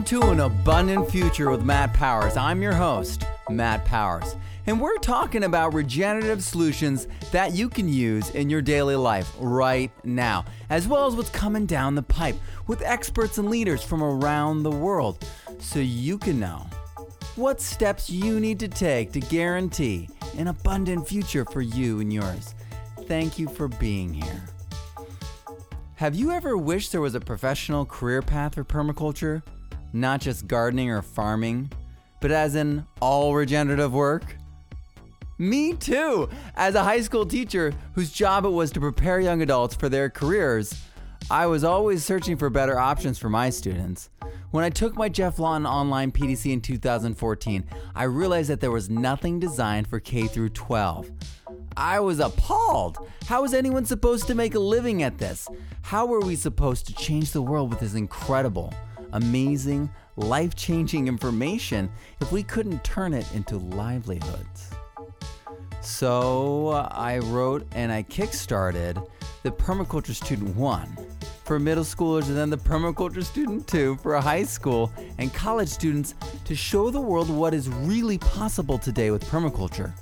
Welcome to an abundant future with Matt Powers. I'm your host, Matt Powers, and we're talking about regenerative solutions that you can use in your daily life right now, as well as what's coming down the pipe with experts and leaders from around the world so you can know what steps you need to take to guarantee an abundant future for you and yours. Thank you for being here. Have you ever wished there was a professional career path for permaculture? Not just gardening or farming, but as in all regenerative work? Me too! As a high school teacher whose job it was to prepare young adults for their careers, I was always searching for better options for my students. When I took my Geoff Lawton online PDC in 2014, I realized that there was nothing designed for K through 12. I was appalled. How was anyone supposed to make a living at this? How were we supposed to change the world with this incredible, amazing, life changing information if we couldn't turn it into livelihoods? So uh, I wrote and I kickstarted the Permaculture Student 1 for middle schoolers and then the Permaculture Student 2 for high school and college students to show the world what is really possible today with permaculture.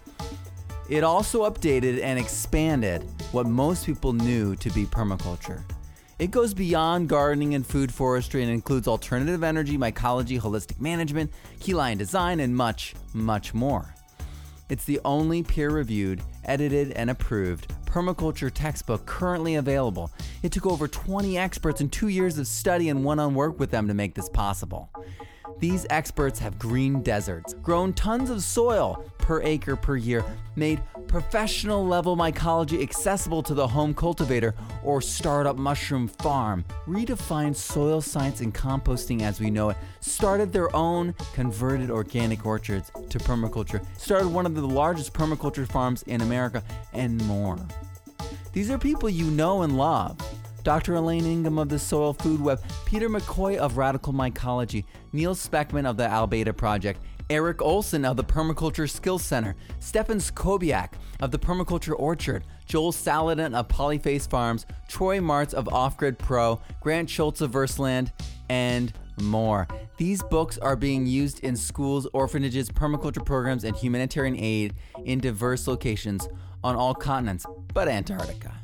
It also updated and expanded what most people knew to be permaculture. It goes beyond gardening and food forestry and includes alternative energy, mycology, holistic management, key line design, and much, much more. It's the only peer reviewed, edited, and approved permaculture textbook currently available. It took over 20 experts and two years of study and one on work with them to make this possible. These experts have green deserts, grown tons of soil per acre per year, made professional level mycology accessible to the home cultivator or startup mushroom farm, redefined soil science and composting as we know it, started their own converted organic orchards to permaculture, started one of the largest permaculture farms in America, and more. These are people you know and love. Dr. Elaine Ingham of the Soil Food Web, Peter McCoy of Radical Mycology, Neal Spackman of the Al Baydha Project, Eric Olson of the Permaculture Skills Center, Stefan Sobkowiak of the Permaculture Orchard, Joel Salatin of Polyface Farms, Troy Martz of Off Grid Pro, Grant Schultz of Versaland, and more. These books are being used in schools, orphanages, permaculture programs, and humanitarian aid in diverse locations on all continents, but Antarctica.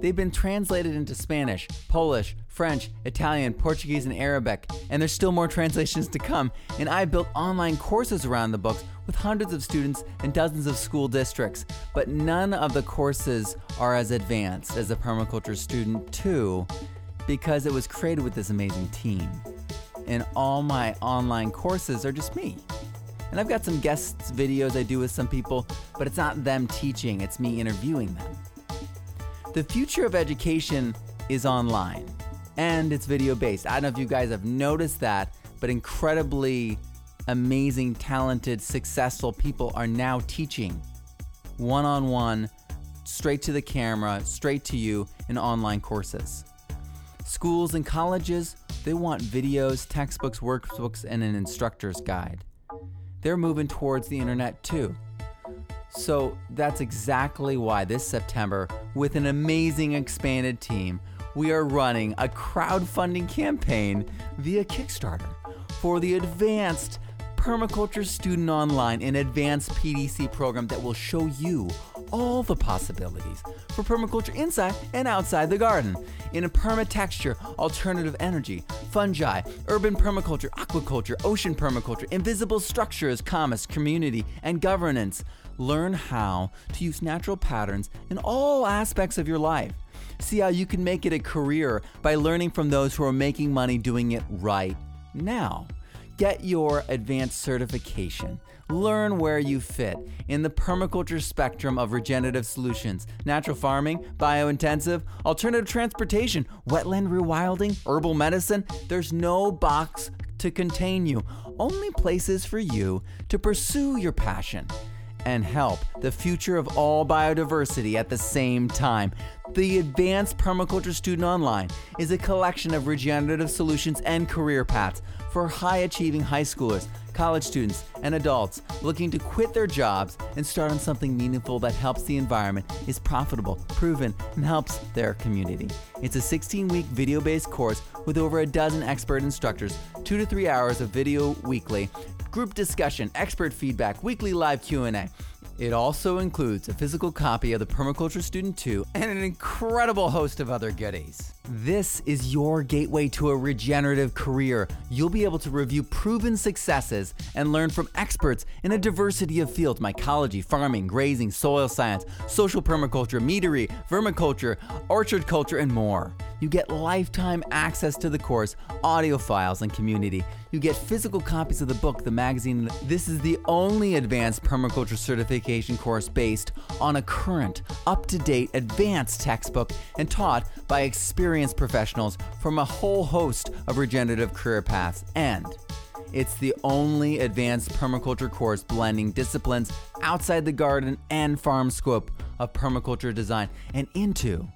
They've been translated into Spanish, Polish, French, Italian, Portuguese, and Arabic, and there's still more translations to come. And I've built online courses around the books with hundreds of students and dozens of school districts. But none of the courses are as advanced as the Permaculture Student 2 because it was created with this amazing team. And all my online courses are just me. And I've got some guests videos I do with some people, but it's not them teaching, it's me interviewing them. The future of education is online and it's video based. I don't know if you guys have noticed that, but incredibly amazing, talented, successful people are now teaching one on one, straight to the camera, straight to you in online courses. Schools and colleges, they want videos, textbooks, workbooks, and an instructor's guide. They're moving towards the internet too. So that's exactly why this September, with an amazing expanded team, we are running a crowdfunding campaign via Kickstarter for the Advanced Permaculture Student Online, and advanced PDC program that will show you all the possibilities for permaculture inside and outside the garden in a permatexture, alternative energy, fungi, urban permaculture, aquaculture, ocean permaculture, invisible structures, commerce, community, and governance. Learn how to use natural patterns in all aspects of your life. See how you can make it a career by learning from those who are making money doing it right now. Get your advanced certification. Learn where you fit in the permaculture spectrum of regenerative solutions natural farming, biointensive, alternative transportation, wetland rewilding, herbal medicine. There's no box to contain you, only places for you to pursue your passion and help the future of all biodiversity at the same time. The Advanced Permaculture Student Online is a collection of regenerative solutions and career paths for high achieving high schoolers, college students, and adults looking to quit their jobs and start on something meaningful that helps the environment, is profitable, proven, and helps their community. It's a 16 week video based course with over a dozen expert instructors, two to three hours of video weekly, group discussion, expert feedback, weekly live Q&A. It also includes a physical copy of the Permaculture Student 2 and an incredible host of other goodies. This is your gateway to a regenerative career. You'll be able to review proven successes and learn from experts in a diversity of fields mycology, farming, grazing, soil science, social permaculture, meadery, vermiculture, orchard culture, and more. You get lifetime access to the course, audio files, and community. You get physical copies of the book, the magazine. This is the only advanced permaculture certification course based on a current, up to date, advanced textbook and taught by experienced professionals from a whole host of regenerative career paths. And it's the only advanced permaculture course blending disciplines outside the garden and farm scope of permaculture design and into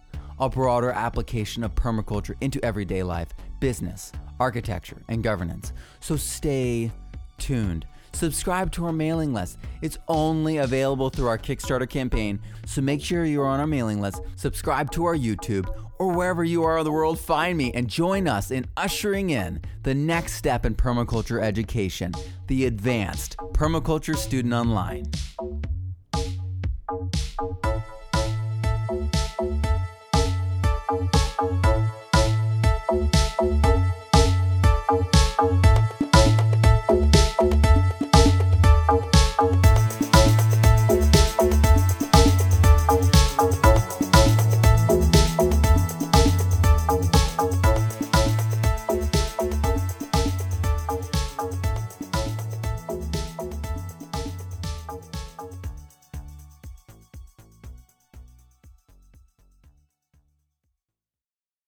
a broader application of permaculture into everyday life, business, architecture, and governance. So stay tuned. Subscribe to our mailing list. It's only available through our Kickstarter campaign, so make sure you're on our mailing list, subscribe to our YouTube, or wherever you are in the world, find me and join us in ushering in the next step in permaculture education the Advanced Permaculture Student Online.